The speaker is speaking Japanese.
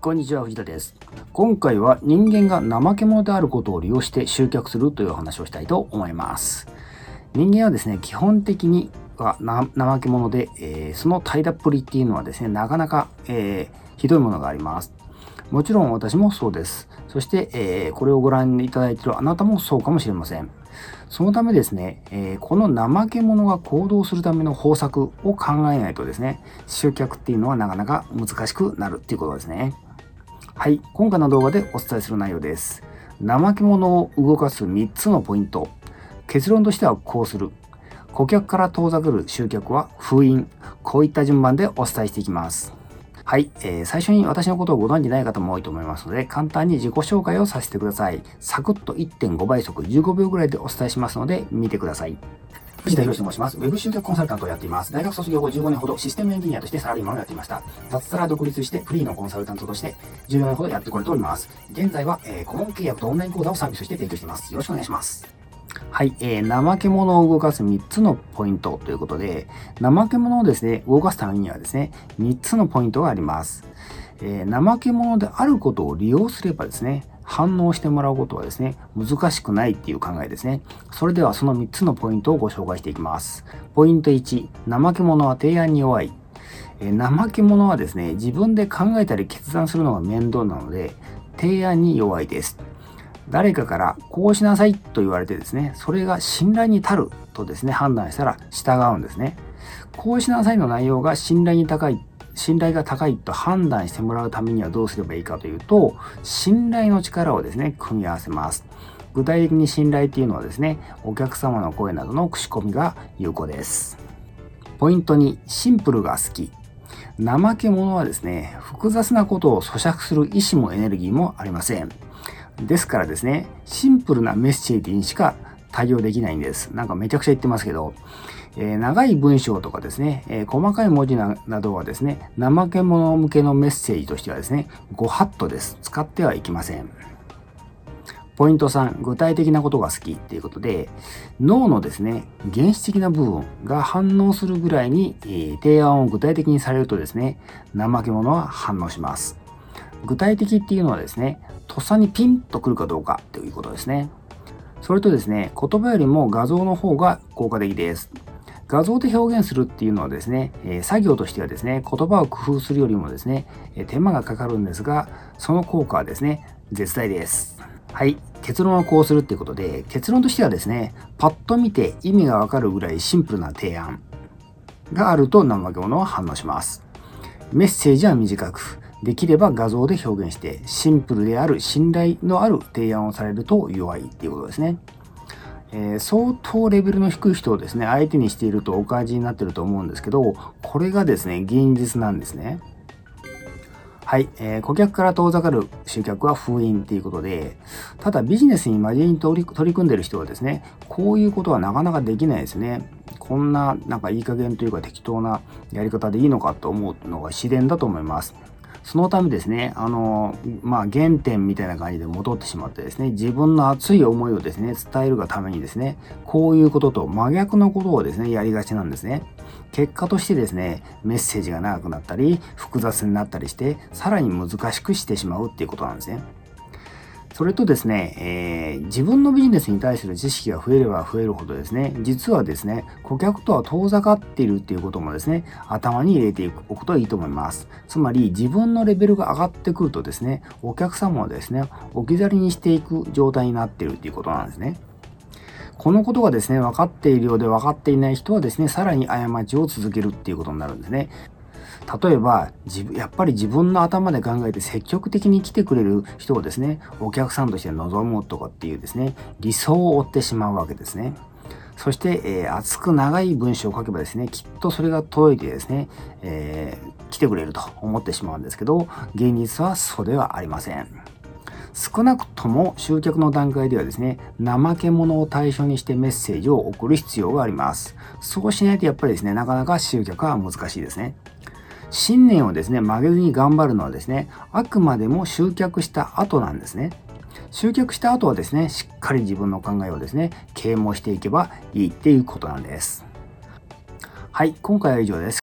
こんにちは、藤田です。今回は人間が怠け者であることを利用して集客するという話をしたいと思います。人間はですね、基本的には怠け者で、えー、その平っぷりっていうのはですね、なかなか、えー、ひどいものがあります。もちろん私もそうです。そして、えー、これをご覧いただいているあなたもそうかもしれません。そのためですね、えー、この怠け者が行動するための方策を考えないとですね、集客っていうのはなかなか難しくなるっていうことですね。はい、今回の動画でお伝えする内容です。怠け者を動かす3つのポイント。結論としてはこうする。顧客から遠ざかる集客は封印。こういった順番でお伝えしていきます。はい、えー、最初に私のことをご存じない方も多いと思いますので、簡単に自己紹介をさせてください。サクッと1.5倍速15秒ぐらいでお伝えしますので、見てください。藤田博と申します。ウェブ集客コンサルタントをやっています。大学卒業後15年ほどシステムエンジニアとしてサラリーマンをやっていました。雑サラ独立してフリーのコンサルタントとして14年ほどやってこれております。現在は、えー、顧問契約とオンライン講座をサービスして提供しています。よろしくお願いします。はい、えー、怠け者を動かす3つのポイントということで、怠け者をですね、動かすためにはですね、3つのポイントがあります。えー、怠け者であることを利用すればですね、反応してもらうことはですね、難しくないっていう考えですね。それではその3つのポイントをご紹介していきます。ポイント1、怠け者は提案に弱い。え怠け者はですね、自分で考えたり決断するのが面倒なので、提案に弱いです。誰かからこうしなさいと言われてですね、それが信頼に足るとですね、判断したら従うんですね。こうしなさいの内容が信頼に高い信頼が高いと判断してもらうためにはどうすればいいかというと、信頼の力をですね、組み合わせます。具体的に信頼っていうのはですね、お客様の声などの口コミが有効です。ポイント2、シンプルが好き。怠け者はですね、複雑なことを咀嚼する意志もエネルギーもありません。ですからですね、シンプルなメッセージにしか対応できないんです。なんかめちゃくちゃ言ってますけど、え、長い文章とかですね、え、細かい文字などはですね、怠け者向けのメッセージとしてはですね、ご法度です。使ってはいけません。ポイント3、具体的なことが好きっていうことで、脳のですね、原始的な部分が反応するぐらいに、え、提案を具体的にされるとですね、怠け者は反応します。具体的っていうのはですね、とっさにピンとくるかどうかということですね。それとですね、言葉よりも画像の方が効果的です。画像で表現するっていうのはですね、え作業としてはですね、言葉を工夫するよりもですね、え手間がかかるんですが、その効果はですね、絶大です。はい。結論はこうするっていうことで、結論としてはですね、パッと見て意味がわかるぐらいシンプルな提案があると怠け者は反応します。メッセージは短く、できれば画像で表現して、シンプルである信頼のある提案をされると弱いっていうことですね。えー、相当レベルの低い人をですね、相手にしているとお感じになってると思うんですけど、これがですね、現実なんですね。はい、えー、顧客から遠ざかる集客は封印っていうことで、ただビジネスに真面目に取り取り組んでいる人はですね、こういうことはなかなかできないですね。こんな、なんかいい加減というか適当なやり方でいいのかと思うのが自然だと思います。そのためですね、あの、まあ、原点みたいな感じで戻ってしまってですね、自分の熱い思いをですね、伝えるがためにですね、こういうことと真逆のことをですね、やりがちなんですね。結果としてですね、メッセージが長くなったり、複雑になったりして、さらに難しくしてしまうっていうことなんですね。それとですね、えー、自分のビジネスに対する知識が増えれば増えるほどですね、実はですね、顧客とは遠ざかっているっていうこともですね、頭に入れておくことはいいと思います。つまり、自分のレベルが上がってくるとですね、お客様をですね、置き去りにしていく状態になっているっていうことなんですね。このことがですね、分かっているようで分かっていない人はですね、さらに過ちを続けるっていうことになるんですね。例えば、やっぱり自分の頭で考えて積極的に来てくれる人をですね、お客さんとして望むとかっていうですね、理想を追ってしまうわけですね。そして、えー、熱く長い文章を書けばですね、きっとそれが届いてですね、えー、来てくれると思ってしまうんですけど、現実はそうではありません。少なくとも集客の段階ではですね、怠け者を対象にしてメッセージを送る必要があります。そうしないとやっぱりですね、なかなか集客は難しいですね。信念をですね、曲げずに頑張るのはですね、あくまでも集客した後なんですね。集客した後はですね、しっかり自分の考えをですね、啓蒙していけばいいっていうことなんです。はい、今回は以上です。